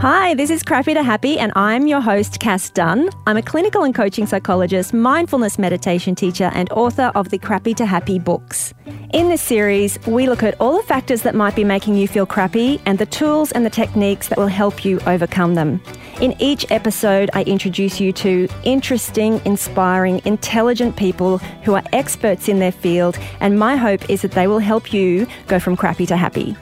Hi, this is Crappy to Happy, and I'm your host, Cass Dunn. I'm a clinical and coaching psychologist, mindfulness meditation teacher, and author of the Crappy to Happy books. In this series, we look at all the factors that might be making you feel crappy and the tools and the techniques that will help you overcome them. In each episode, I introduce you to interesting, inspiring, intelligent people who are experts in their field, and my hope is that they will help you go from crappy to happy.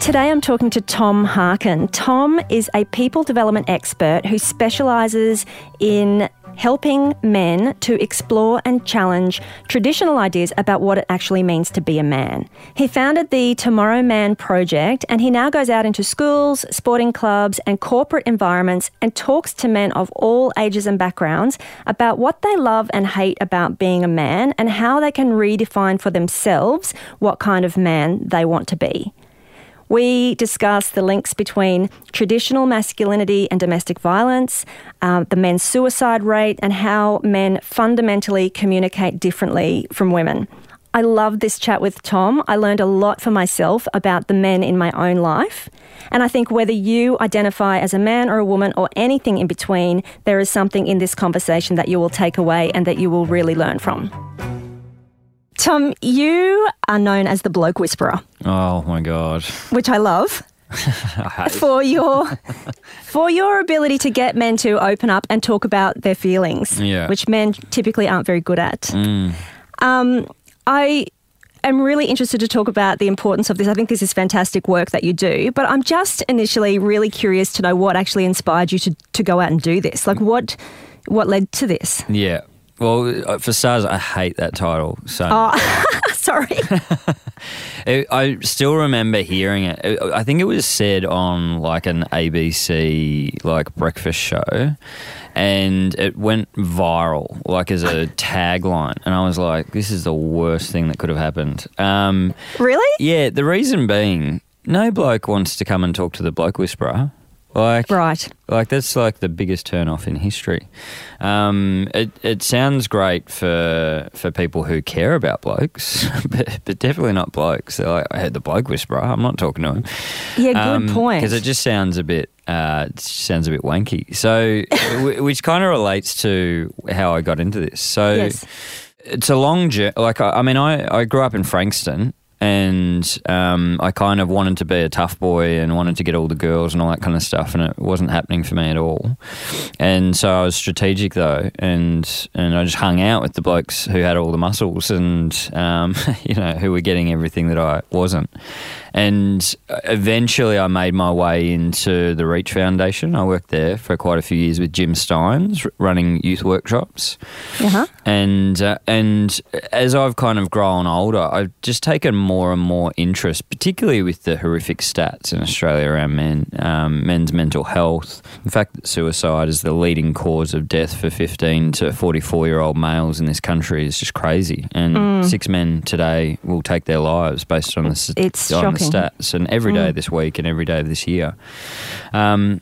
Today I'm talking to Tom Harkin. Tom is a people development expert who specialises in helping men to explore and challenge traditional ideas about what it actually means to be a man. He founded the Tomorrow Man Project and he now goes out into schools, sporting clubs, and corporate environments and talks to men of all ages and backgrounds about what they love and hate about being a man and how they can redefine for themselves what kind of man they want to be. We discuss the links between traditional masculinity and domestic violence, uh, the men's suicide rate, and how men fundamentally communicate differently from women. I love this chat with Tom. I learned a lot for myself about the men in my own life. And I think whether you identify as a man or a woman or anything in between, there is something in this conversation that you will take away and that you will really learn from. Tom, you are known as the bloke whisperer. Oh my god. Which I love. I for your for your ability to get men to open up and talk about their feelings, Yeah. which men typically aren't very good at. Mm. Um, I am really interested to talk about the importance of this. I think this is fantastic work that you do, but I'm just initially really curious to know what actually inspired you to, to go out and do this. Like what what led to this? Yeah. Well, uh, for starters, I hate that title. So Oh, sorry. It- I still remember hearing it. It- I think it was said on like an ABC like breakfast show, and it went viral like as a tagline. And I was like, "This is the worst thing that could have happened." Um, really? yeah, the reason being, no bloke wants to come and talk to the bloke whisperer. Like, Right. Like that's like the biggest turn off in history. Um, it it sounds great for for people who care about blokes, but, but definitely not blokes. They're like, I heard the bloke whisperer. I'm not talking to him. Yeah, good point. Because it just sounds a bit uh, sounds a bit wanky. So, which kind of relates to how I got into this. So, Yes. it's a long journey. Like I, I mean, I, I grew up in Frankston, and um, I kind of wanted to be a tough boy and wanted to get all the girls and all that kind of stuff, and it wasn't happening for me at all. And so I was strategic though, and and I just hung out with the blokes who had all the muscles and um, you know who were getting everything that I wasn't. And eventually, I made my way into the Reach Foundation. I worked there for quite a few years with Jim Stynes, r- running youth workshops Uh-huh. and uh, and as I've kind of grown older, I've just taken more and more interest, particularly with the horrific stats in Australia around men, um, men's mental health. In fact, suicide is the leading cause of death for 15 to 44 year old males in this country is just crazy. And six men today will take their lives based on the, It's on shocking. the stats, and every day this week and every day of this year. Um,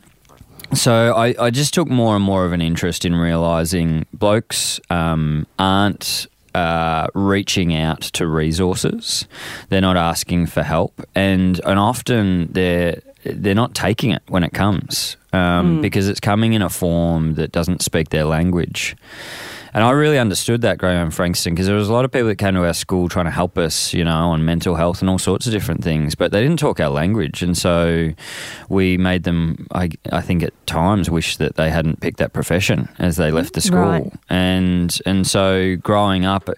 so I, I just took more and more of an interest in realizing blokes um, aren't uh, reaching out to resources. They're not asking for help, and and often they're they're not taking it when it comes um, because it's coming in a form that doesn't speak their language. And I really understood that growing up in Frankston because there was a lot of people that came to our school trying to help us, you know, on mental health and all sorts of different things, but they didn't talk our language. And so we made them, I, I think at times, wish that they hadn't picked that profession as they left the school. Right. And, and so growing up,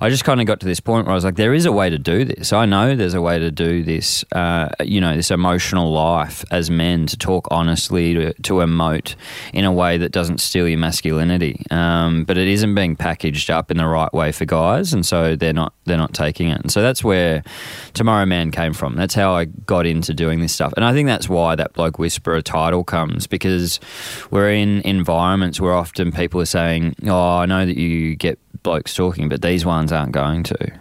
I just kind of got to this point where I was like, there is a way to do this. I know there's a way to do this, uh, you know, this emotional life as men to talk honestly, to, to emote in a way that doesn't steal your masculinity. Um, but it isn't being packaged up in the right way for guys, and so they're not they're not taking it. And so that's where Tomorrow Man came from. That's how I got into doing this stuff, and I think that's why that bloke whisperer title comes because we're in environments where often people are saying, "Oh, I know that you get blokes talking, but these ones aren't going to.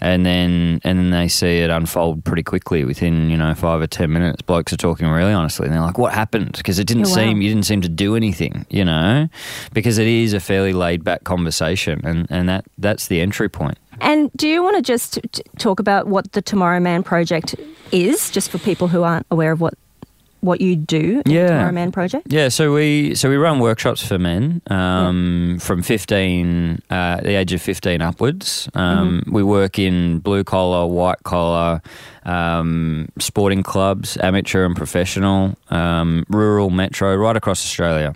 And then and then they see it unfold pretty quickly within you know five or ten minutes. Blokes are talking really honestly, and they're like, "What happened?" Because it didn't Oh, wow. seem you didn't seem to do anything, you know, because it is a fairly laid back conversation, and and that that's the entry point. And do you want to just t- talk about what the Tomorrow Man project is, just for people who aren't aware of what what you do in Yeah. the Tomorrow Man project? Yeah, so we so we run workshops for men um, from fifteen, uh, the age of fifteen upwards. Um, We work in blue collar, white collar, um, sporting clubs, amateur and professional, um, rural, metro, right across Australia,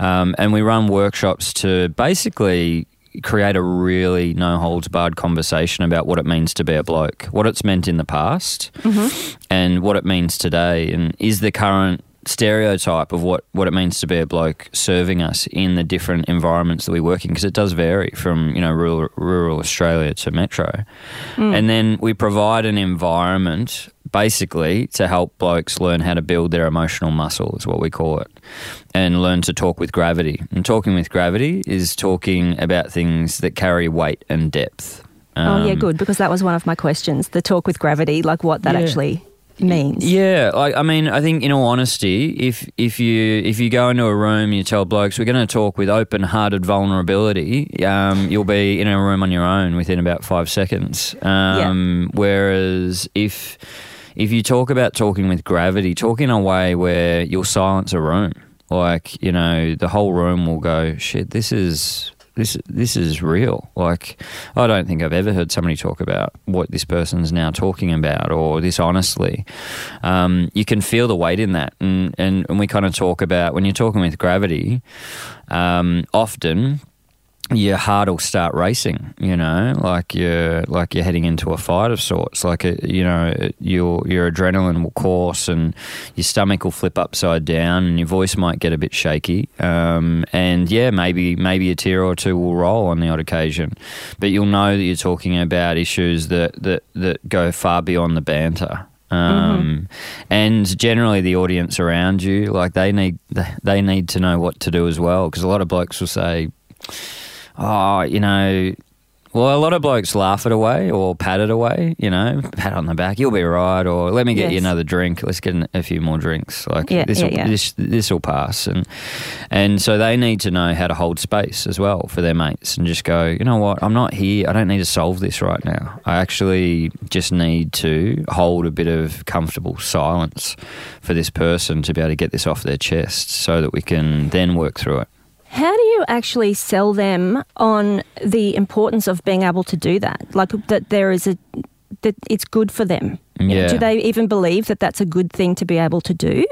um, and we run workshops to basically create a really no holds barred conversation about what it means to be a bloke, what it's meant in the past, mm-hmm. and what it means today, and is the current stereotype of what, what it means to be a bloke serving us in the different environments that we work in? Because it does vary from you know rural, rural Australia to metro, mm. and then we provide an environment basically to help blokes learn how to build their emotional muscle is what we call it and learn to talk with gravity and talking with gravity is talking about things that carry weight and depth oh yeah, Um, good because that was one of my questions. The talk with gravity, like what that Yeah. actually means. Yeah, like I mean, I think in all honesty, if if you if you go into a room, you tell blokes we're going to talk with open-hearted vulnerability, um, you'll be in a room on your own within about five seconds. Um, Whereas if if you talk about talking with gravity, talk in a way where you'll silence a room, like you know, the whole room will go, "Shit, this is." This this is real. Like I don't think I've ever heard somebody talk about what this person's now talking about, or this honestly. Um, you can feel the weight in that, and and, and we kind of talk about when you're talking with gravity. Um, often, your heart will start racing. You know, like you're like you're heading into a fight of sorts. Like it, you know, your your adrenaline will course, and your stomach will flip upside down, and your voice might get a bit shaky. Um, and yeah, maybe maybe a tear or two will roll on the odd occasion, but you'll know that you're talking about issues that that that go far beyond the banter. Um, and generally the audience around you, like they need they need to know what to do as well, because a lot of blokes will say, oh, you know, well, a lot of blokes laugh it away or pat it away, you know, pat on the back, you'll be right, or let me get you another drink. Let's get a few more drinks. Like Yeah, this, yeah, will, yeah. this, this will pass, and and so they need to know how to hold space as well for their mates, and just go, you know what, I'm not here. I don't need to solve this right now. I actually just need to hold a bit of comfortable silence for this person to be able to get this off their chest, so that we can then work through it. How do you actually sell them on the importance of being able to do that? Like that there is a that it's good for them. Yeah. Do they even believe that that's a good thing to be able to do?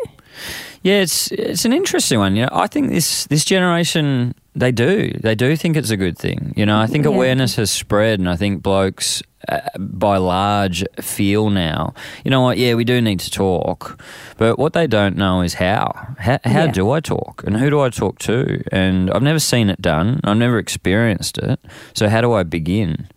Yeah, it's it's an interesting one. You know, I think this this generation they do they do think it's a good thing. You know, I think Yeah. awareness has spread, and I think blokes uh, by large feel now. You know what? Yeah, we do need to talk, but what they don't know is how. How, how Yeah. do I talk, and who do I talk to? And I've never seen it done. I've never experienced it. So how do I begin?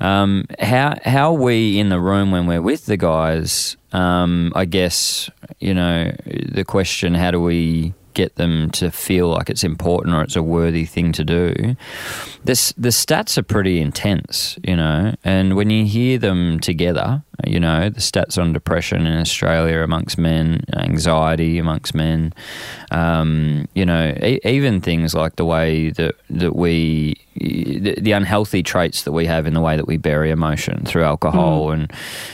Um, how how are we in the room when we're with the guys? Um, I guess you know the question: How do we get them to feel like it's important or it's a worthy thing to do? This the stats are pretty intense, you know, and when you hear them together, you know, the stats on depression in Australia amongst men, anxiety amongst men, um, you know, e- even things like the way that that we, the, the unhealthy traits that we have in the way that we bury emotion through alcohol and,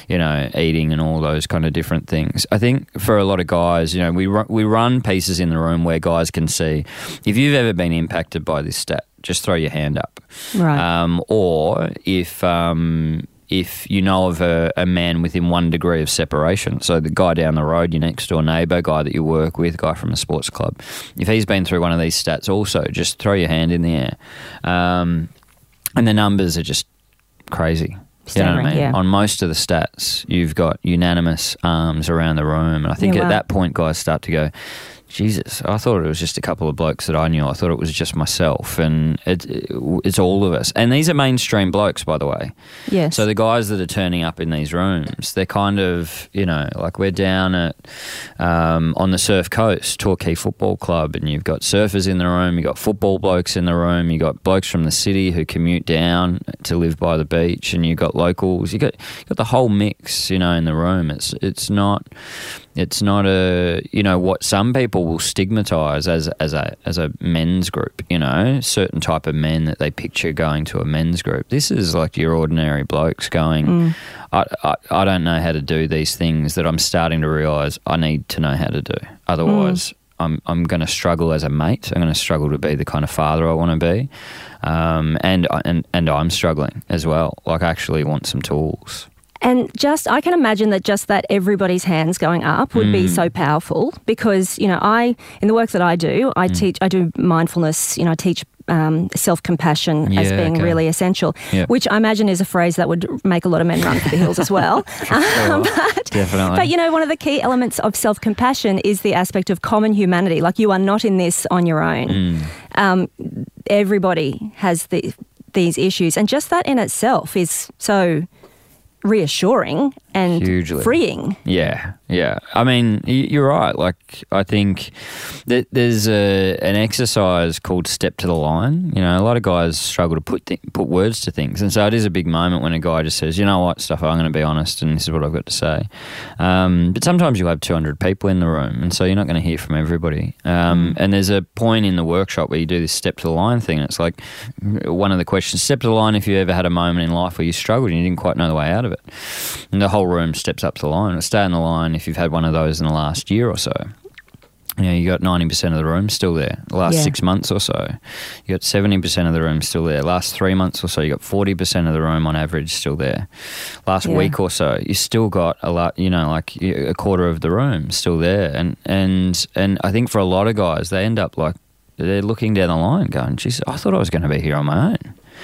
you know, eating and all those kind of different things. I think for a lot of guys, you know, we run, we run pieces in the room where guys can see if you've ever been impacted by this stat, just throw your hand up. Right. Um, or if um, if you know of a, a man within one degree of separation, so the guy down the road, your next door neighbour, guy that you work with, guy from a sports club, if he's been through one of these stats, also just throw your hand in the air. Um, and the numbers are just crazy. You know what I mean? yeah. On most of the stats, you've got unanimous arms around the room, and I think Yeah, at wow. that point, guys start to go, Jesus, I thought it was just a couple of blokes that I knew. I thought it was just myself, and it, it's all of us. And these are mainstream blokes, by the way. Yes. So the guys that are turning up in these rooms, they're kind of, you know, like we're down at um, on the Surf Coast, Torquay Football Club, and you've got surfers in the room, you've got football blokes in the room, you've got blokes from the city who commute down to live by the beach, and you've got locals. You got you got the whole mix, you know, in the room. It's it's not it's not a you know what some people will stigmatize as as a as a men's group. You know, certain type of men that they picture going to a men's group. This is like your ordinary blokes going. Mm. I, I I don't know how to do these things that I'm starting to realize I need to know how to do. Otherwise. I'm I'm going to struggle as a mate. I'm going to struggle to be the kind of father I want to be, um, and and and I'm struggling as well. Like I actually want some tools. And just, I can imagine that just that everybody's hands going up would Mm. be so powerful because, you know, I, in the work that I do, Mm. I teach, I do mindfulness, you know, I teach um, self compassion as being okay. really essential, Yeah. which I imagine is a phrase that would make a lot of men run for the hills as well. Um, but, Definitely. but, you know, one of the key elements of self compassion is the aspect of common humanity. Like you are not in this on your own. Mm. Um, everybody has the, these issues. And just that in itself is so reassuring and Hugely. freeing. Yeah, yeah. I mean, you're right. Like, I think that there's a, an exercise called step to the line. You know, a lot of guys struggle to put th- put words to things, and so it is a big moment when a guy just says, "You know what, stuff. I'm going to be honest, and this is what I've got to say." Um, but sometimes you have 200 people in the room, and so you're not going to hear from everybody. Um, And there's a point in the workshop where you do this step to the line thing. And it's like one of the questions: step to the line if you ever had a moment in life where you struggled and you didn't quite know the way out of it. And the whole room steps up to the line. Stay on the line if you've had one of those in the last year or so. You know, you got 90% of the room still there. The last Yeah. six months or so, you got 70% of the room still there. Last three months or so, you got 40% of the room on average still there. Last Yeah. week or so, you still got a lot, you know, like a quarter of the room still there. And, and, and I think for a lot of guys, they end up like, they're looking down the line going, geez, I thought I was going to be here on my own.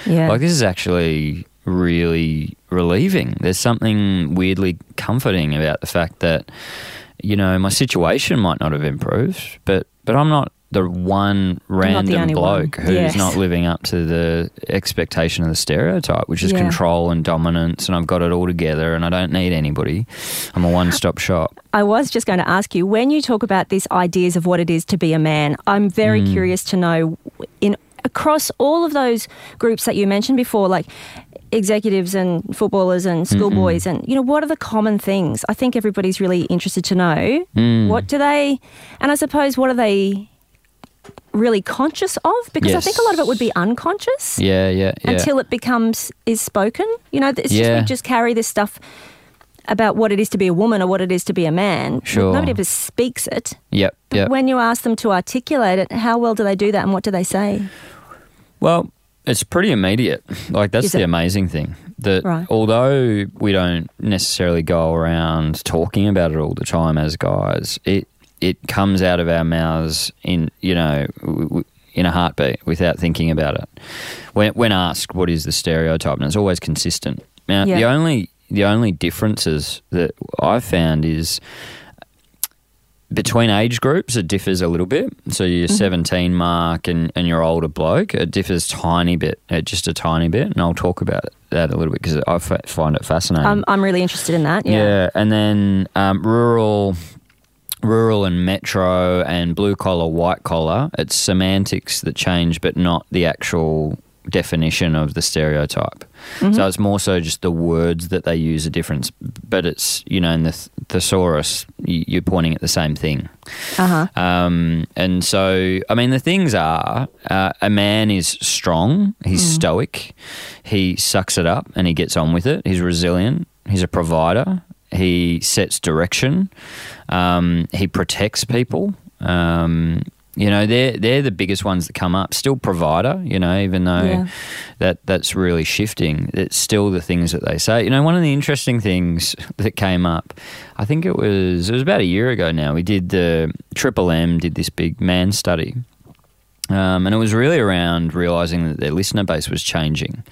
Yeah. Like this is actually really relieving. There's something weirdly comforting about the fact that you know my situation might not have improved, but but I'm not the one the random one. bloke who's Yes. not living up to the expectation of the stereotype, which is Yeah. control and dominance, and I've got it all together, and I don't need anybody. I'm a one-stop shop. I was just going to ask you when you talk about these ideas of what it is to be a man, I'm very Mm. curious to know in across all of those groups that you mentioned before, like executives and footballers and schoolboys, and you know, what are the common things? I think everybody's really interested to know. Mm. What do they, and I suppose, what are they really conscious of? Because I think a lot of it would be unconscious Yeah, yeah, yeah. until it becomes is spoken. You know, it's just we just carry this stuff about what it is to be a woman or what it is to be a man. Sure. Nobody ever speaks it. yep, But yep. when you ask them to articulate it, how well do they do that and what do they say? Well, it's pretty immediate. Like that's Is the it? amazing thing. That Right. although we don't necessarily go around talking about it all the time as guys, it it comes out of our mouths in you know in a heartbeat without thinking about it. When when asked what is the stereotype, and it's always consistent. Now Yeah. the only the only differences that I've found is between age groups, it differs a little bit. So your Mm-hmm. 17 mark and, and your older bloke, it differs tiny bit, uh, just a tiny bit. And I'll talk about that a little bit because I f- find it fascinating. I'm, I'm really interested in that. Yeah. yeah. And then um, rural, rural and metro and blue collar, white collar, it's semantics that change, but not the actual definition of the stereotype. Mm-hmm. So it's more so just the words that they use are different, but it's, you know, in the th- thesaurus, you're pointing at the same thing. Uh huh. Um, and so, I mean, the things are uh, a man is strong, he's stoic, he sucks it up and he gets on with it, he's resilient, he's a provider, he sets direction, um, he protects people. Um, you know, they're they're the biggest ones that come up. Still provider, you know, even though Yeah. that that's really shifting. It's still the things that they say. You know, one of the interesting things that came up, I think it was it was about a year ago now. We did the Triple M did this big man study, Um, and it was really around realizing that their listener base was changing.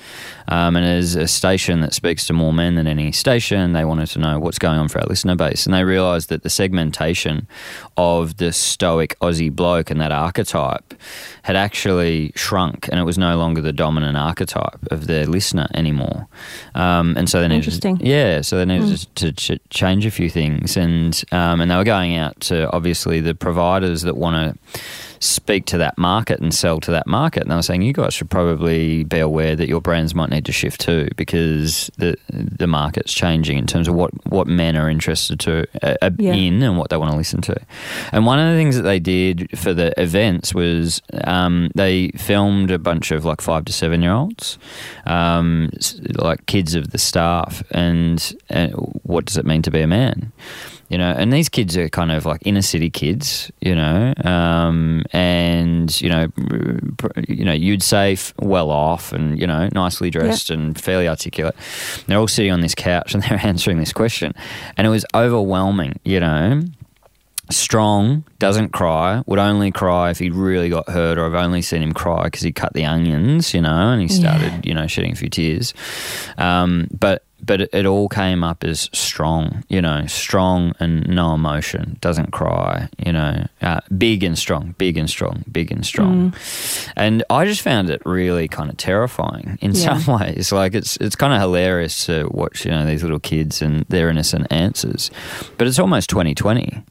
Um, and as a station that speaks to more men than any station, they wanted to know what's going on for our listener base. And they realized that the segmentation of the stoic Aussie bloke and that archetype had actually shrunk, and it was no longer the dominant archetype of their listener anymore. Um, and so they needed, Interesting. yeah, so they needed to ch- change a few things, and um, and they were going out to obviously the providers that want to speak to that market and sell to that market. And I was saying you guys should probably be aware that your brands might need to shift too because the the market's changing in terms of what, what men are interested to uh, uh, Yeah. in and what they want to listen to. And one of the things that they did for the events was um, they filmed a bunch of like five to seven year olds, um, like kids of the staff, and, and what does it mean to be a man? You know, and these kids are kind of like inner city kids, you know, um, and you know, pr- you know, you'd say f- well off and you know, nicely dressed and fairly articulate. They're all sitting on this couch and they're answering this question, and it was overwhelming, you know. Strong, doesn't cry, would only cry if he really got hurt, or I've only seen him cry because he cut the onions, you know, and he started, you know, shedding a few tears. Um, but but it, it all came up as strong, you know, strong and no emotion, doesn't cry, you know, uh, big and strong, big and strong, big and strong. And I just found it really kind of terrifying in Yeah. some ways. Like it's it's kind of hilarious to watch, you know, these little kids and their innocent answers, but it's almost 2020.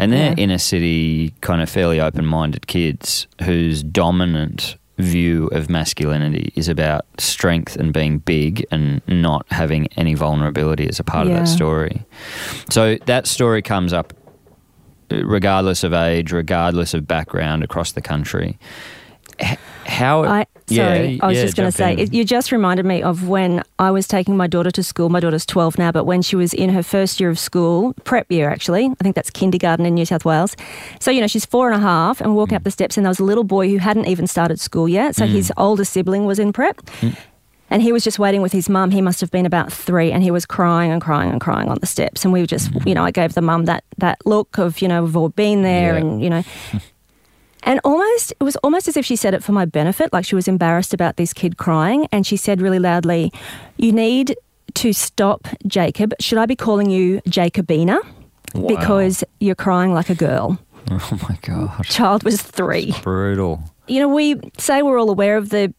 And they're Yeah. inner city, kind of fairly open minded kids whose dominant view of masculinity is about strength and being big and not having any vulnerability as a part of that story. So that story comes up regardless of age, regardless of background across the country. H- How I, sorry, yeah, I was yeah, just going to say, it, you just reminded me of when I was taking my daughter to school. My daughter's 12 now, but when she was in her first year of school, prep year actually, I think that's kindergarten in New South Wales. So, you know, she's four and a half and walking mm. up the steps, and there was a little boy who hadn't even started school yet. So mm. his older sibling was in prep. Mm. And he was just waiting with his mum. He must have been about three, and he was crying and crying and crying on the steps. And we were just, you know, I gave the mum that that look of, you know, we've all been there, Yeah. and you know, and almost, it was almost as if she said it for my benefit, like she was embarrassed about this kid crying. And she said really loudly, You need to stop Jacob. Should I be calling you Jacobina? Wow. Because you're crying like a girl. oh my god, Child was three. brutal. You know, we say we're all aware of the.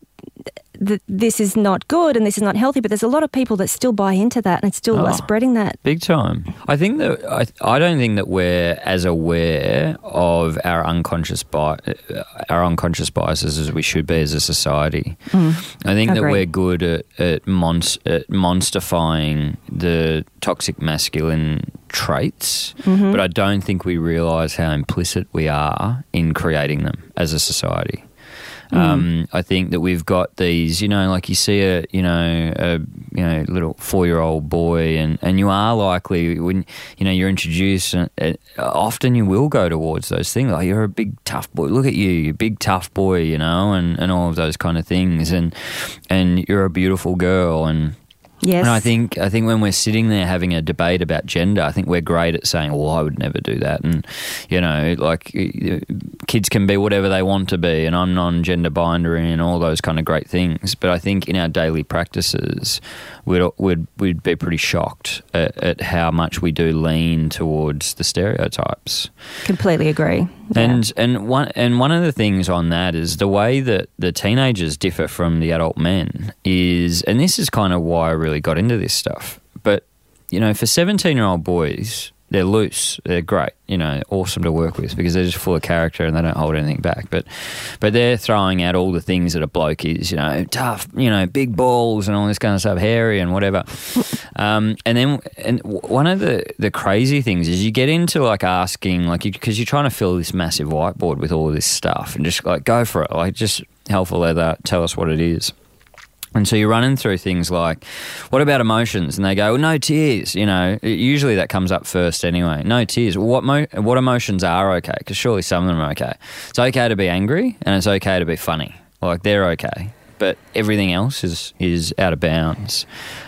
That this is not good and this is not healthy, but there's a lot of people that still buy into that and it's still are Oh. Ah, spreading that. Big time. I think that I, I don't think that we're as aware of our unconscious bi- uh, our unconscious biases as we should be as a society. Mm. I think that we're good at at, monst- at monsterifying the toxic masculine traits, mm-hmm. but I don't think we realize how implicit we are in creating them as a society. Um, I think that we've got these, you know, like you see a, you know, a, you know, little four-year-old boy, and, and you are likely when, you know, you're introduced, and uh, often you will go towards those things. Like you're a big tough boy. Look at you, you're big tough boy, you know, and, and all of those kind of things, and and you're a beautiful girl, and Yes. and I think I think when we're sitting there having a debate about gender, I think we're great at saying, "Well, I would never do that," and you know, like kids can be whatever they want to be, and I'm non-gender binary and all those kind of great things. But I think in our daily practices, we'd we'd, we'd be pretty shocked at, at how much we do lean towards the stereotypes. Completely agree. And and one and one of the things on that is the way that the teenagers differ from the adult men is, and this is kind of why I really got into this stuff. But you know, for seventeen-year-old boys, they're loose, they're great, you know, awesome to work with because they're just full of character and they don't hold anything back. But but they're throwing out all the things that a bloke is, you know, tough, you know, big balls and all this kind of stuff, hairy and whatever. Um, and then, and one of the, the crazy things is you get into like asking, like, because you, are trying to fill this massive whiteboard with all this stuff and just like go for it, like, just hell for leather, tell us what it is. And so you're running through things like, what about emotions? And they go, well, no tears. You know, usually that comes up first anyway. No tears. What mo- what emotions are okay? Because surely some of them are okay. It's okay to be angry and it's okay to be funny. Like they're okay. But everything else is, is out of bounds.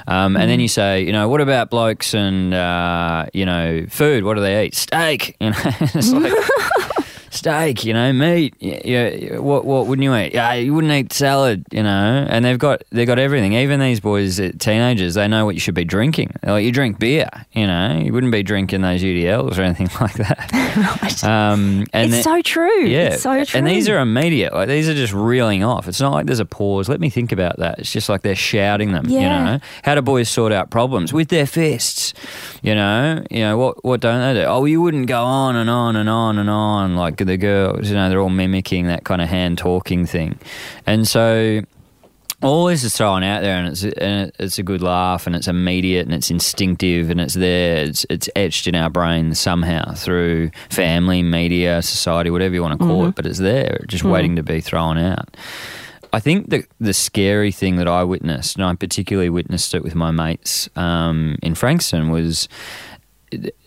Um, and then you say, you know, what about blokes and, uh, you know, food? What do they eat? Steak. You know, it's like, steak, you know, meat. Yeah, yeah, what what wouldn't you eat? Yeah, you wouldn't eat salad, you know. And they've got they've got everything. Even these boys, teenagers, they know what you should be drinking. Like you drink beer, you know. You wouldn't be drinking those UDLs or anything like that. right. Um, and it's so true. yeah, It's so true. and these are immediate. Like these are just reeling off. It's not like there's a pause. Let me think about that. It's just like they're shouting them. You Yeah. know, how do boys sort out problems with their fists? You know, you know what? What don't they do? Oh, you wouldn't go on and on and on and on like the girls. You know, they're all mimicking that kind of hand talking thing, and so all this is thrown out there, and it's and it's a good laugh, and it's immediate, and it's instinctive, and it's there. It's it's etched in our brains somehow through family, media, society, whatever you want to call it. But it's there, just waiting to be thrown out. I think the the scary thing that I witnessed, and I particularly witnessed it with my mates um, in Frankston, was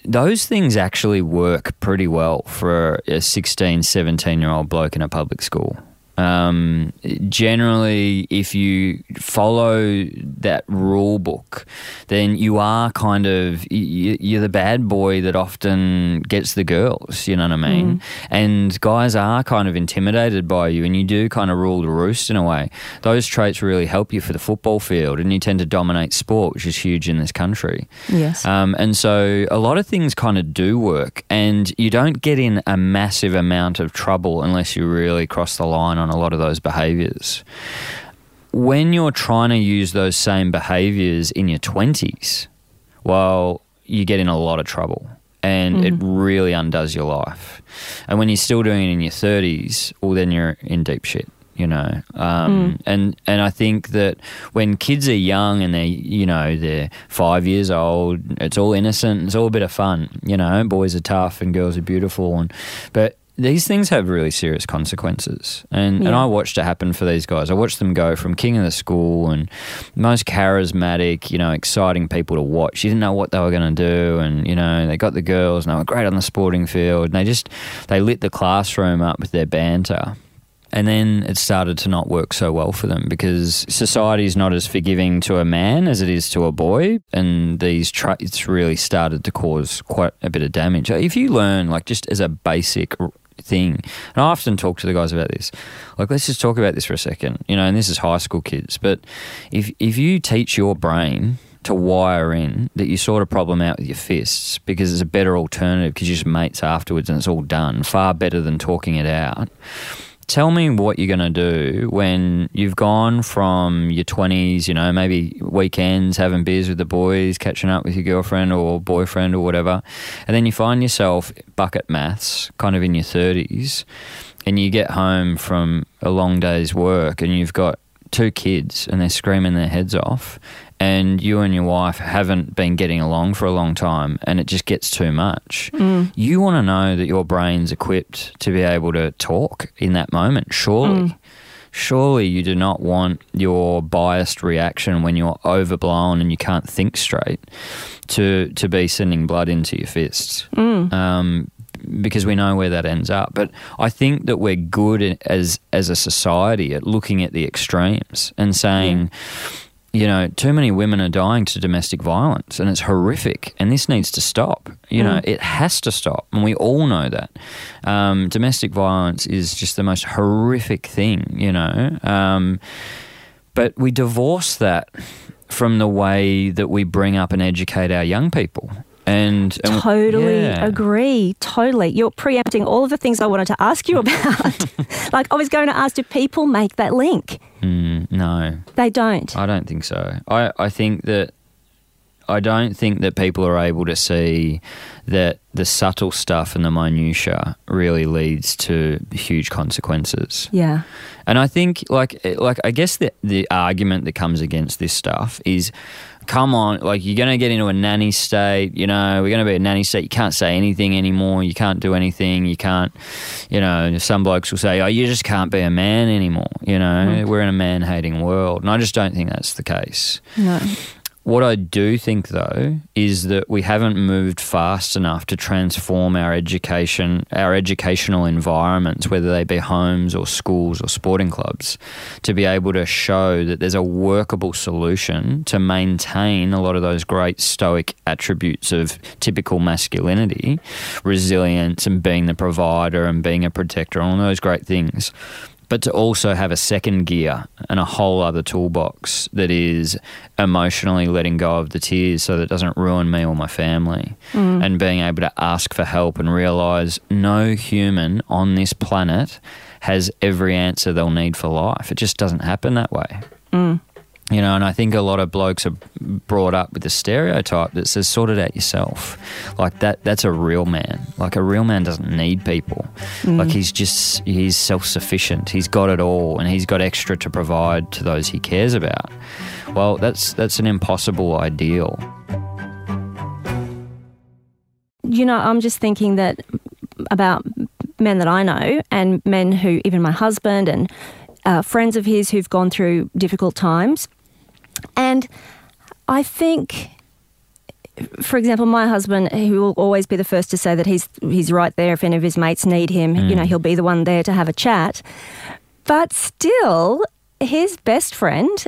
those things actually work pretty well for a 16, 17 year old bloke in a public school. Um, generally, if you follow that rule book, then you are kind of you're the bad boy that often gets the girls. You know what I mean? And guys are kind of intimidated by you, and you do kind of rule the roost in a way. Those traits really help you for the football field, and you tend to dominate sport, which is huge in this country. Yes. Um, and so a lot of things kind of do work, and you don't get in a massive amount of trouble unless you really cross the line on a lot of those behaviors. When you're trying to use those same behaviors in your 20s, well, you get in a lot of trouble. And it really undoes your life. And when you're still doing it in your 30s, well, then you're in deep shit you know um, and and I think that when kids are young and they you know they're five years old it's all innocent it's all a bit of fun you know boys are tough and girls are beautiful and but these things have really serious consequences. And and I watched it happen for these guys. I watched them go from king of the school and most charismatic you know exciting people to watch. You didn't know what they were going to do and you know they got the girls and they were great on the sporting field. And they just they lit the classroom up with their banter. And then it started to not work so well for them because society is not as forgiving to a man as it is to a boy. And these traits really started to cause quite a bit of damage. If you learn, like, just as a basic thing, and I often talk to the guys about this, like, let's just talk about this for a second, you know, and this is high school kids, but if, if you teach your brain, to wire in that you sort of problem out with your fists because it's a better alternative because you're just mates afterwards and it's all done. Far better than talking it out tell me what you're going to do when you've gone from your 20s, you know, maybe weekends, having beers with the boys, catching up with your girlfriend or boyfriend or whatever, and then you find yourself bucket maths kind of in your 30s, and you get home from a long day's work and you've got two kids and they're screaming their heads off and you and your wife haven't been getting along for a long time and it just gets too much, mm. you want to know that your brain's equipped to be able to talk in that moment, surely. Mm. Surely you do not want your biased reaction when you're overblown and you can't think straight to to be sending blood into your fists. Mm. Um, because we know where that ends up. But I think that we're good as as a society at looking at the extremes and saying, you know, too many women are dying to domestic violence and it's horrific and this needs to stop. You know, it has to stop. And we all know that. Um, domestic violence is just the most horrific thing, you know. Um, but we divorce that from the way that we bring up and educate our young people. And, and Totally yeah. agree. Totally. You're preempting all of the things I wanted to ask you about. like, I was going to ask, do people make that link? Mm, no, They don't. I don't think so. I, I think that I don't think that people are able to see that the subtle stuff and the minutia really leads to huge consequences. Yeah. And I think, like, like I guess the the argument that comes against this stuff is, come on, like you're going to get into a nanny state. You know, we're going to be a nanny state. You can't say anything anymore. You can't do anything. You can't, you know. Some blokes will say, oh, you just can't be a man anymore. You know, mm. we're in a man hating world, and I just don't think that's the case. No. What I do think, though, is that we haven't moved fast enough to transform our education, our educational environments, whether they be homes or schools or sporting clubs, to be able to show that there's a workable solution to maintain a lot of those great stoic attributes of typical masculinity, resilience, and being the provider and being a protector, and all those great things but to also have a second gear and a whole other toolbox that is emotionally letting go of the tears so that it doesn't ruin me or my family mm. and being able to ask for help and realize no human on this planet has every answer they'll need for life it just doesn't happen that way mm. You know, and I think a lot of blokes are brought up with the stereotype that says sort it out yourself. Like that that's a real man. Like a real man doesn't need people. Mm. Like he's just he's self-sufficient. He's got it all and he's got extra to provide to those he cares about. Well, that's that's an impossible ideal. You know, I'm just thinking that about men that I know and men who even my husband and uh, friends of his who've gone through difficult times. And I think, for example, my husband, he will always be the first to say that he's he's right there if any of his mates need him. Mm. You know, mm. he'll be the one there to have a chat. But still, his best friend,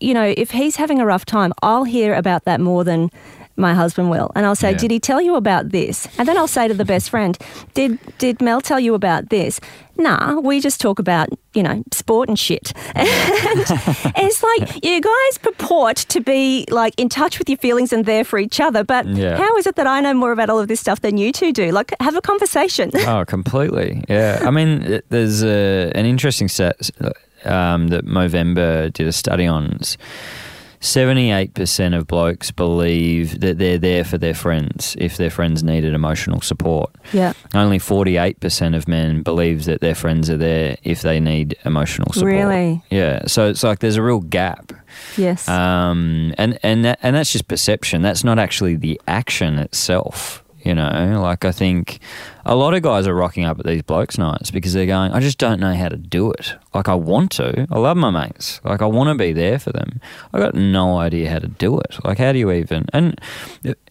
you know, if he's having a rough time, I'll hear about that more than my husband will. And I'll say, yeah. Did he tell you about this? And then I'll say to the best friend, Did did Mel tell you about this? Nah, we just talk about, you know, sport and shit. And it's like you guys purport to be like in touch with your feelings and there for each other. But yeah. how is it that I know more about all of this stuff than you two do? Like, have a conversation. oh, completely. Yeah. I mean, there's a, an interesting set um, that Movember did a study on. 78% of blokes believe that they're there for their friends if their friends needed emotional support. Yeah. Only 48% of men believe that their friends are there if they need emotional support. Really? Yeah. So it's like there's a real gap. Yes. Um, and and that, and that's just perception. That's not actually the action itself. You know, like I think a lot of guys are rocking up at these blokes nights because they're going, I just don't know how to do it. Like I want to. I love my mates. Like I want to be there for them. I got no idea how to do it. Like how do you even? And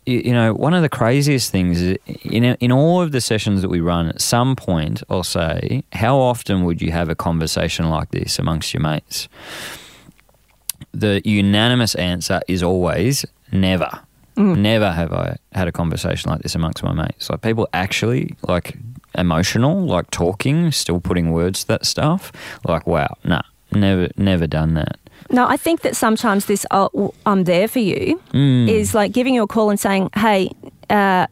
you know, one of the craziest things is in in all of the sessions that we run, at some point I'll say, how often would you have a conversation like this amongst your mates? The unanimous answer is always never. Mm. Never have I had a conversation like this amongst my mates. Like people actually like emotional, like talking, still putting words to that stuff. Like wow, nah, never, never done that. No, I think that sometimes this oh, "I'm there for you" mm. is like giving you a call and saying, "Hey." Uh,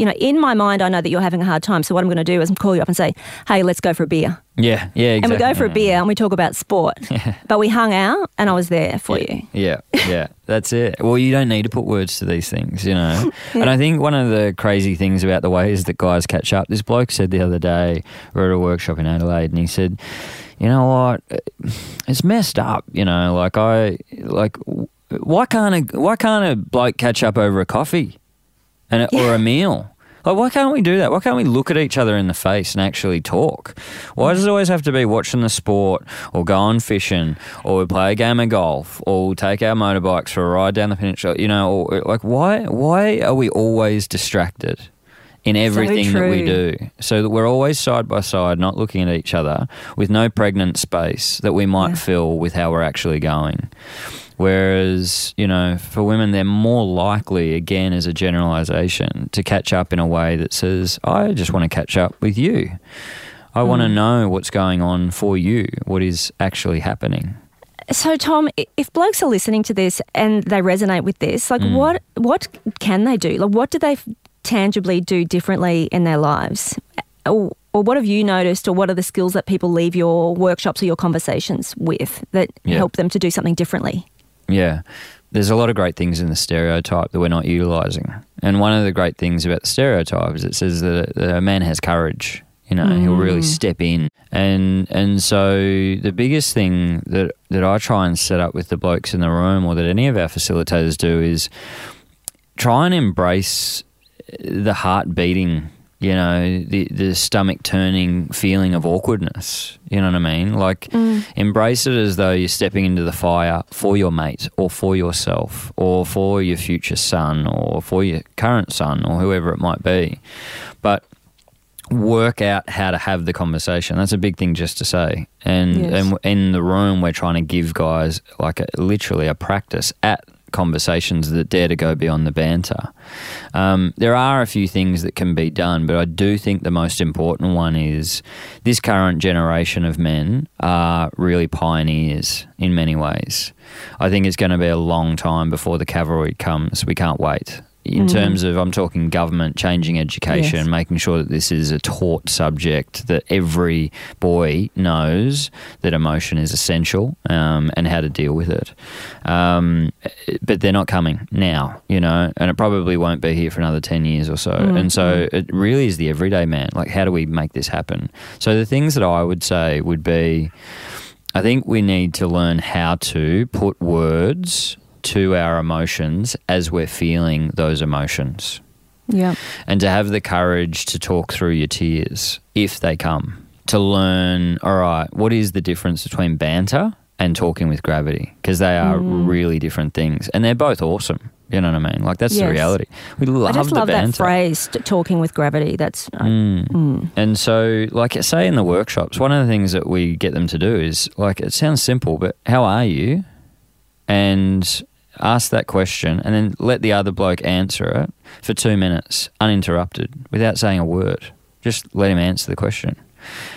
you know, in my mind, I know that you're having a hard time. So what I'm going to do is call you up and say, "Hey, let's go for a beer." Yeah, yeah, exactly. And we go for a beer and we talk about sport. Yeah. But we hung out and I was there for yeah. you. Yeah, yeah, that's it. Well, you don't need to put words to these things, you know. yeah. And I think one of the crazy things about the ways that guys catch up, this bloke said the other day, we are at a workshop in Adelaide, and he said, "You know what? It's messed up. You know, like I like." Why can't a why can't a bloke catch up over a coffee, and a, or a meal? Like, why can't we do that? Why can't we look at each other in the face and actually talk? Why does it always have to be watching the sport or going fishing or we play a game of golf or we'll take our motorbikes for a ride down the peninsula? You know, or, like why why are we always distracted? in everything so that we do. So that we're always side by side, not looking at each other, with no pregnant space that we might yeah. fill with how we're actually going. Whereas, you know, for women, they're more likely, again, as a generalization, to catch up in a way that says, I just want to catch up with you. I mm. want to know what's going on for you, what is actually happening. So, Tom, if blokes are listening to this and they resonate with this, like, mm. what what can they do? Like, what do they tangibly do differently in their lives? Or, or what have you noticed, or what are the skills that people leave your workshops or your conversations with that yeah. help them to do something differently? Yeah. There's a lot of great things in the stereotype that we're not utilizing. And one of the great things about the stereotype is it says that a man has courage. You know, mm. he'll really mm. step in. And and so the biggest thing that, that I try and set up with the blokes in the room or that any of our facilitators do is try and embrace the heart beating you know, the, the stomach turning feeling of awkwardness. You know what I mean? Like, mm. embrace it as though you're stepping into the fire for your mate or for yourself or for your future son or for your current son or whoever it might be. But work out how to have the conversation. That's a big thing just to say. And, Yes. and in the room, we're trying to give guys like a, literally a practice at conversations that dare to go beyond the banter. Um, there are a few things that can be done, but I do think the most important one is this current generation of men are really pioneers in many ways. I think it's going to be a long time before the cavalry comes. We can't wait. In terms of, I'm talking government changing education, Yes. making sure that this is a taught subject, that every boy knows that emotion is essential um, and how to deal with it. Um, but they're not coming now, you know, and it probably won't be here for another 10 years or so. And so it really is the everyday man. Like, how do we make this happen? So the things that I would say would be I think we need to learn how to put words to our emotions as we're feeling those emotions Yeah. and to have the courage to talk through your tears if they come. To learn, all right, what is the difference between banter and talking with gravity? Because they are really different things and they're both awesome. You know what I mean? Like, that's the reality. We love I just love that banter. phrase, t- talking with gravity. That's uh, Mm. And so, like I say in the workshops, one of the things that we get them to do is like, it sounds simple, but how are you? And ask that question and then let the other bloke answer it for two minutes, uninterrupted, without saying a word. Just let him answer the question.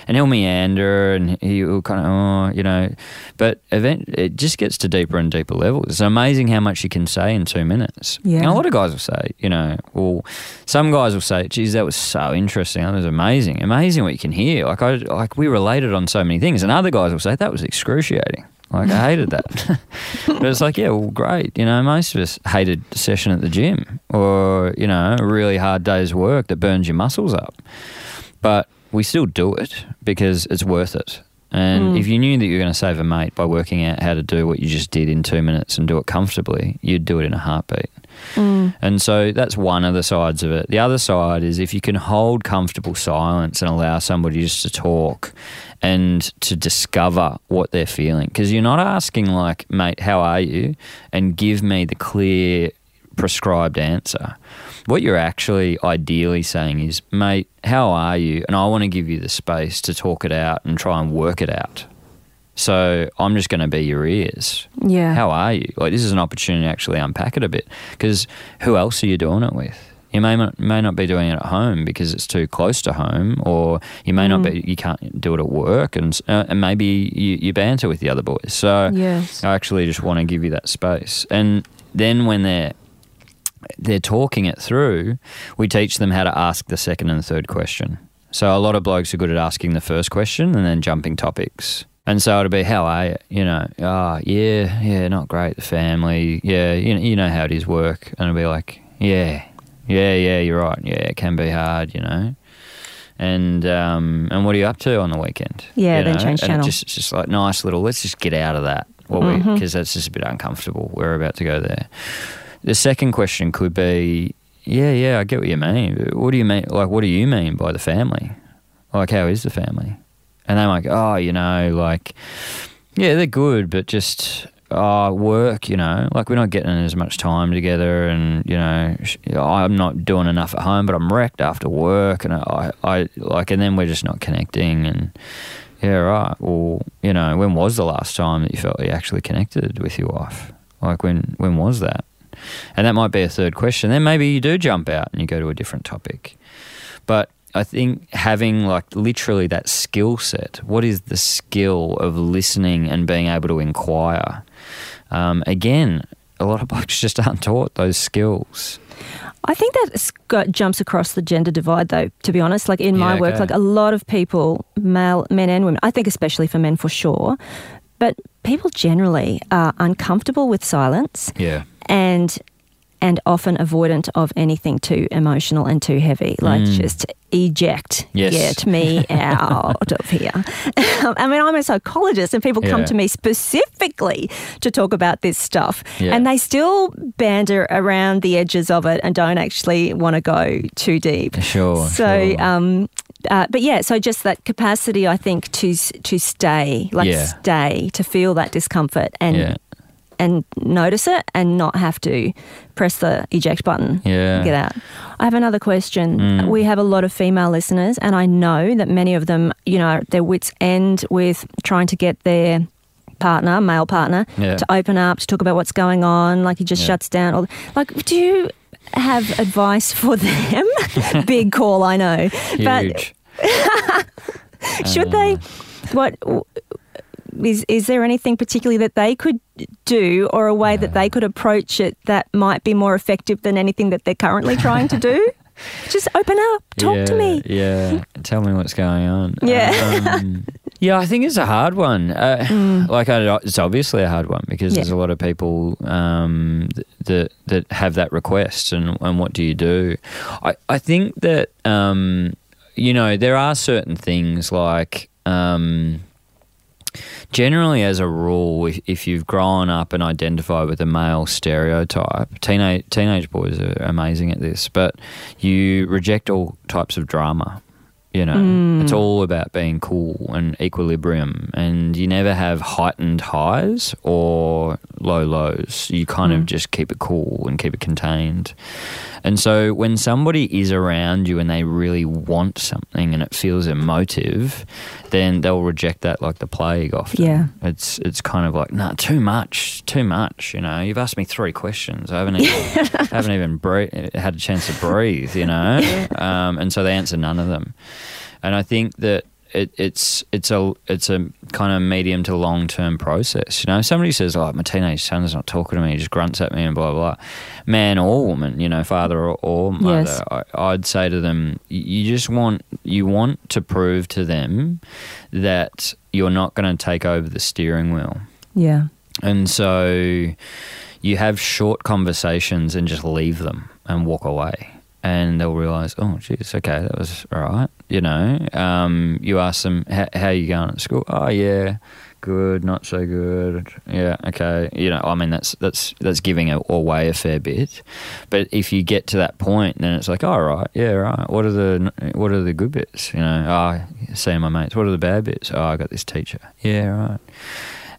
And he'll meander and he'll kind of, oh, you know, but event, it just gets to deeper and deeper levels. It's amazing how much you can say in two minutes. Yeah. And a lot of guys will say, you know, well, some guys will say, geez, that was so interesting. That was amazing. Amazing what you can hear. Like, I, like we related on so many things. And other guys will say, that was excruciating. Like, I hated that. but it's like, yeah, well, great. You know, most of us hated session at the gym or, you know, a really hard day's work that burns your muscles up. But we still do it because it's worth it. And mm. if you knew that you were going to save a mate by working out how to do what you just did in two minutes and do it comfortably, you'd do it in a heartbeat. Mm. And so that's one of the sides of it. The other side is if you can hold comfortable silence and allow somebody just to talk and to discover what they're feeling. Because you're not asking, like, mate, how are you? And give me the clear, prescribed answer. What you're actually ideally saying is, mate, how are you? And I want to give you the space to talk it out and try and work it out. So I'm just going to be your ears. yeah. How are you? Like this is an opportunity to actually unpack it a bit because who else are you doing it with? You may not, may not be doing it at home because it's too close to home, or you may not be. You can't do it at work, and uh, and maybe you, you banter with the other boys. So Yes. I actually just want to give you that space, and then when they're they're talking it through, we teach them how to ask the second and third question. So a lot of blokes are good at asking the first question and then jumping topics. And so it'll be, how are you? You know, ah, yeah, yeah, not great. The family, yeah, you know, you know how it is work. And it'll be like, yeah, yeah, yeah, you're right. Yeah, it can be hard, you know. And um, and what are you up to on the weekend? Yeah, You then know? change And it channel. Just, it's just like nice little. Let's just get out of that. Well, Mm-hmm. because that's just a bit uncomfortable. We're about to go there. The second question could be, yeah, yeah, I get what you mean. What do you mean? Like, what do you mean by the family? Like, how is the family? And they're like, oh, you know, like, yeah, they're good, but just uh, work, you know, like we're not getting as much time together, and you know, I'm not doing enough at home, but I'm wrecked after work, and I, I like, and then we're just not connecting, and yeah, right. Well, you know, when was the last time that you felt you actually connected with your wife? Like, when when was that? And that might be a third question. Then maybe you do jump out and you go to a different topic. But I think having like literally that skill set, what is the skill of listening and being able to inquire? Um, again, a lot of blokes just aren't taught those skills. I think that jumps across the gender divide, though. To be honest, like in my Yeah, work, okay. like a lot of people, male, men and women. I think especially for men, for sure. But people generally are uncomfortable with silence, Yeah. And and often avoidant of anything too emotional and too heavy. Like Mm. just eject, Yes. get me out of here. I mean, I'm a psychologist, and people come Yeah. to me specifically to talk about this stuff, Yeah. and they still banter around the edges of it and don't actually want to go too deep. Sure. So, sure. um, uh, but yeah, so just that capacity, I think, to to stay, like Yeah. stay, to feel that discomfort and yeah. And notice it, and not have to press the eject button. Yeah. Get out. I have another question. Mm. We have a lot of female listeners, and I know that many of them, you know, their wits end with trying to get their partner, male partner, Yeah. to open up, to talk about what's going on. Like he just Yeah. shuts down. Or like, do you have advice for them? Big call, I know. But Huge. should they? What is is there anything particularly that they could do, or a way that they could approach it that might be more effective than anything that they're currently trying to do? Just open up, talk yeah, to me. Yeah, tell me what's going on. Yeah. Um, yeah, I think it's a hard one. Uh, Like, I, it's obviously a hard one because Mm. Yeah. there's a lot of people um, that that have that request, and, and what do you do? I I think that um, you know there are certain things like. Um, Generally, as a rule, if, if you've grown up and identified with a male stereotype, teenage teenage boys are amazing at this, but you reject all types of drama. You know, it's all about being cool and equilibrium, and you never have heightened highs or low lows. You kind of just keep it cool and keep it contained. And so, when somebody is around you and they really want something and it feels emotive, then they'll reject that like the plague often. Yeah. It's it's kind of like, nah, too much, too much. You know, you've asked me three questions. I haven't even, haven't even breathe, had a chance to breathe. You know, um, and so they answer none of them. And I think that it, it's it's a it's a kind of medium to long term process. You know, if somebody says, "Oh, my teenage son's not talking to me; he just grunts at me," and blah blah. blah. Man or woman, you know, father or, or mother, Yes. I, I'd say to them, you just want you want to prove to them that you're not going to take over the steering wheel. Yeah. And so you have short conversations and just leave them and walk away. And they'll realize, oh, geez, okay, that was all right. You know, um, you ask them, "How- how are you going at school? Oh, yeah, good, not so good. Yeah, okay. You know, I mean, that's that's that's giving away a fair bit. But if you get to that point, then it's like, all right, yeah, right. What are the what are the good bits? You know, oh, seeing my mates. What are the bad bits? Oh, I got this teacher. Yeah, right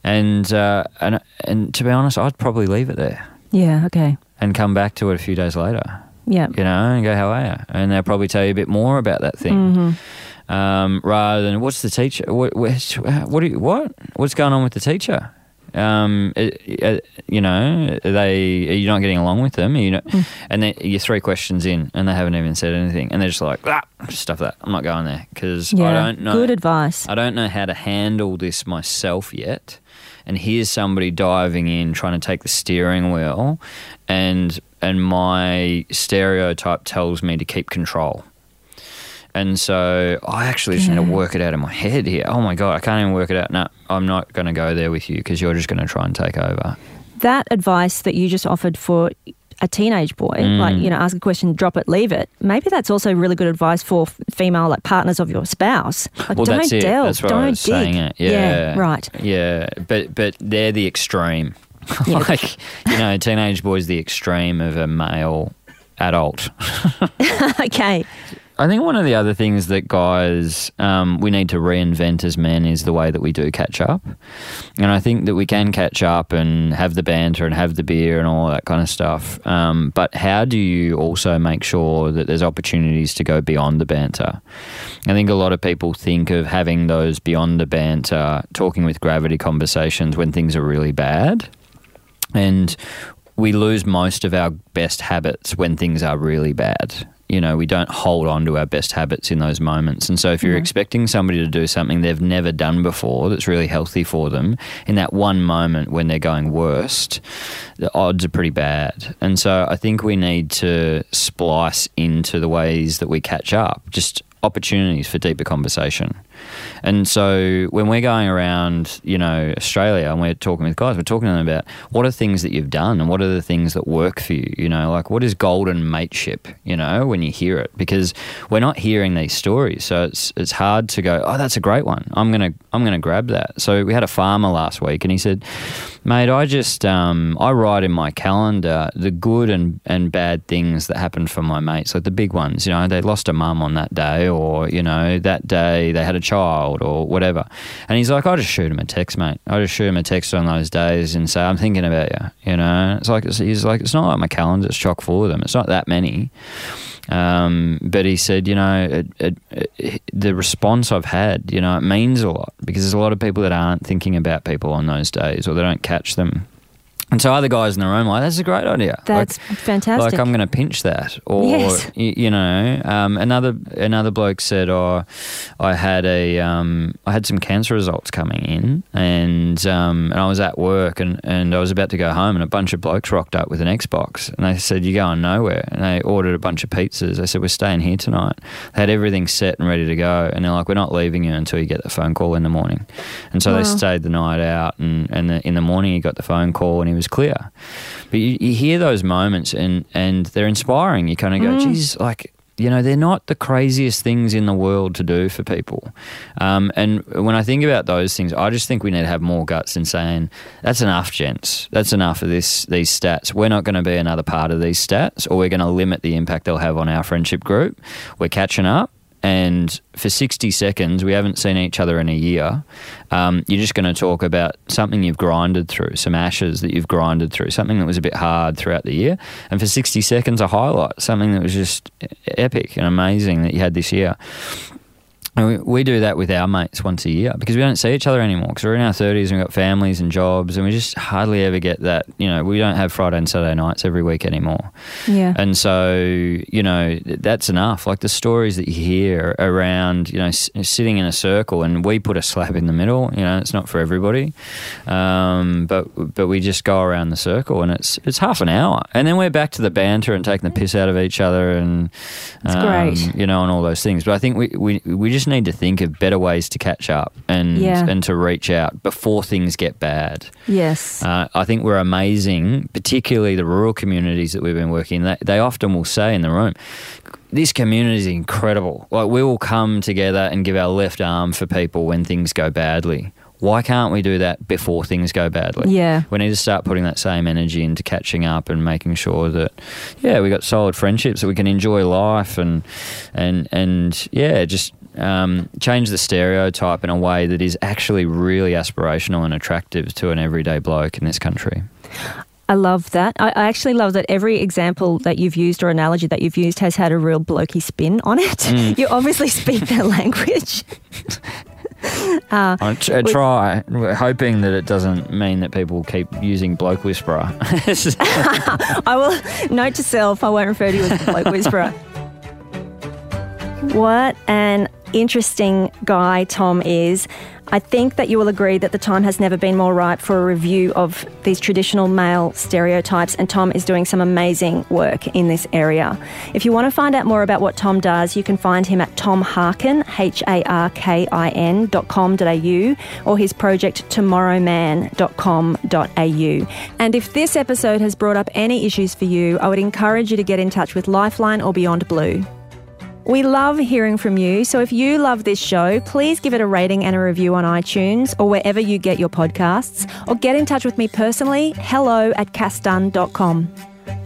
and uh, and and to be honest, I'd probably leave it there Yeah. Okay. and come back to it a few days later, Yeah. you know, and go, "How are you?" And they'll probably tell you a bit more about that thing, Mm-hmm. um, rather than "What's the teacher? What? What? What? Are you, what? What's going on with the teacher?" Um, it- it- you know, are they are you not getting along with them? Are you know, Mm. and then you're three questions in, and they haven't even said anything, and they're just like, ah, stuff that. I'm not going there because Yeah. I don't know. Good advice. I don't know how to handle this myself yet. And here's somebody diving in, trying to take the steering wheel, and and my stereotype tells me to keep control. And so I actually just need to work it out in my head here. Oh my god, I can't even work it out. No, I'm not going to go there with you because you're just going to try and take over. that advice that you just offered for a teenage boy, Mm. like, you know, ask a question, drop it, leave it. Maybe that's also really good advice for female, like partners of your spouse. Like, Well, don't delve, don't dig. It. Yeah. right. Yeah, but but they're the extreme. Like you know, teenage boy's the extreme of a male adult. okay. I think one of the other things that guys um, we need to reinvent as men is the way that we do catch up, and I think that we can catch up and have the banter and have the beer and all that kind of stuff. Um, but how do you also make sure that there's opportunities to go beyond the banter? I think a lot of people think of having those beyond the banter, talking with gravity conversations when things are really bad, and we lose most of our best habits when things are really bad. You know, we don't hold on to our best habits in those moments. And so, if you're mm-hmm. expecting somebody to do something they've never done before that's really healthy for them, in that one moment when they're going worst, the odds are pretty bad. And so, I think we need to splice into the ways that we catch up, just opportunities for deeper conversation. And so when we're going around, you know, Australia and we're talking with guys, we're talking to them about what are things that you've done and what are the things that work for you, you know, like what is golden mateship, you know, when you hear it because we're not hearing these stories. So it's it's hard to go, "Oh, that's a great one. I'm going to I'm going to grab that." So we had a farmer last week and he said, "Mate, I just um, I write in my calendar the good and and bad things that happened for my mates, like the big ones, you know, they lost a mum on that day or, you know, that day they had a child or whatever. And he's like, I just shoot him a text, mate. I just shoot him a text on those days and say, I'm thinking about you. You know, it's like, he's like, it's not like my calendar's chock full of them. It's not that many. Um, but he said, you know, it, it, it, the response I've had, you know, it means a lot because there's a lot of people that aren't thinking about people on those days or they don't catch them and so other guys in the room are like, that's a great idea. That's like, fantastic. Like I'm going to pinch that, or Yes. y- you know, um, another another bloke said, oh, I had a um, I had some cancer results coming in, and um, and I was at work, and, and I was about to go home, and a bunch of blokes rocked up with an Xbox, and they said, you're going nowhere, and they ordered a bunch of pizzas. They said, we're staying here tonight. They had everything set and ready to go, and they're like, we're not leaving you until you get the phone call in the morning, and so Wow. they stayed the night out, and and the, in the morning he got the phone call, and he was clear. But you, you hear those moments, and and they're inspiring. You kind of go, geez, like. You know, they're not the craziest things in the world to do for people. Um, and when I think about those things, I just think we need to have more guts in saying, that's enough, gents. That's enough of this these stats. We're not going to be another part of these stats, or we're going to limit the impact they'll have on our friendship group. We're catching up. And for 60 seconds, we haven't seen each other in a year. Um, you're just going to talk about something you've grinded through, some ashes that you've grinded through, something that was a bit hard throughout the year. And for 60 seconds, a highlight, something that was just epic and amazing that you had this year. And we, we do that with our mates once a year because we don't see each other anymore because we're in our 30s and we've got families and jobs and we just hardly ever get that. You know, we don't have Friday and Saturday nights every week anymore. yeah. And so, you know, that's enough. Like the stories that you hear around, you know, s- sitting in a circle and we put a slab in the middle, you know, it's not for everybody. Um, but but we just go around the circle and it's it's half an hour. And then we're back to the banter and taking the piss out of each other and, um, great. you know, and all those things. But I think we, we, we just need to think of better ways to catch up and, Yeah. and to reach out before things get bad. yes. Uh, I think we're amazing, particularly the rural communities that we've been working. They, they often will say in the room, "This community is incredible. Like we will come together and give our left arm for people when things go badly. Why can't we do that before things go badly? Yeah. we need to start putting that same energy into catching up and making sure that, yeah, we got solid friendships that we can enjoy life and and and yeah, just um, change the stereotype in a way that is actually really aspirational and attractive to an everyday bloke in this country. I love that. I, I actually love that every example that you've used or analogy that you've used has had a real blokey spin on it. Mm. You obviously speak their language. I t- I try, hoping that it doesn't mean that people keep using bloke whisperer. I will note to self, I won't refer to you as bloke whisperer. What an interesting guy Tom is. I think that you will agree that the time has never been more ripe for a review of these traditional male stereotypes, and Tom is doing some amazing work in this area. If you want to find out more about what Tom does, you can find him at tomharkin, H A R K I N dot com dot au, or his project tomorrowman.com.au. And if this episode has brought up any issues for you, I would encourage you to get in touch with Lifeline or Beyond Blue. We love hearing from you, so if you love this show, please give it a rating and a review on iTunes or wherever you get your podcasts, or get in touch with me personally, hello at cassdunn.com.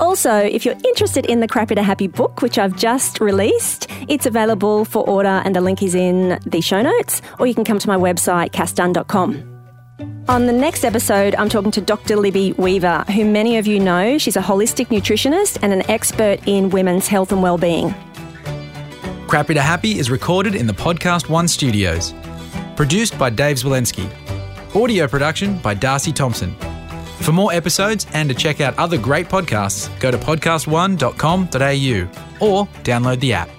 Also, if you're interested in the Crappy to Happy book, which I've just released, it's available for order and the link is in the show notes, or you can come to my website, cassdunn.com. On the next episode, I'm talking to Dr. Libby Weaver, who many of you know. She's a holistic nutritionist and an expert in women's health and well-being. Crappy to Happy is recorded in the Podcast One studios. Produced by Dave Zwolensky. Audio production by Darcy Thompson. For more episodes and to check out other great podcasts, go to podcastone.com.au or download the app.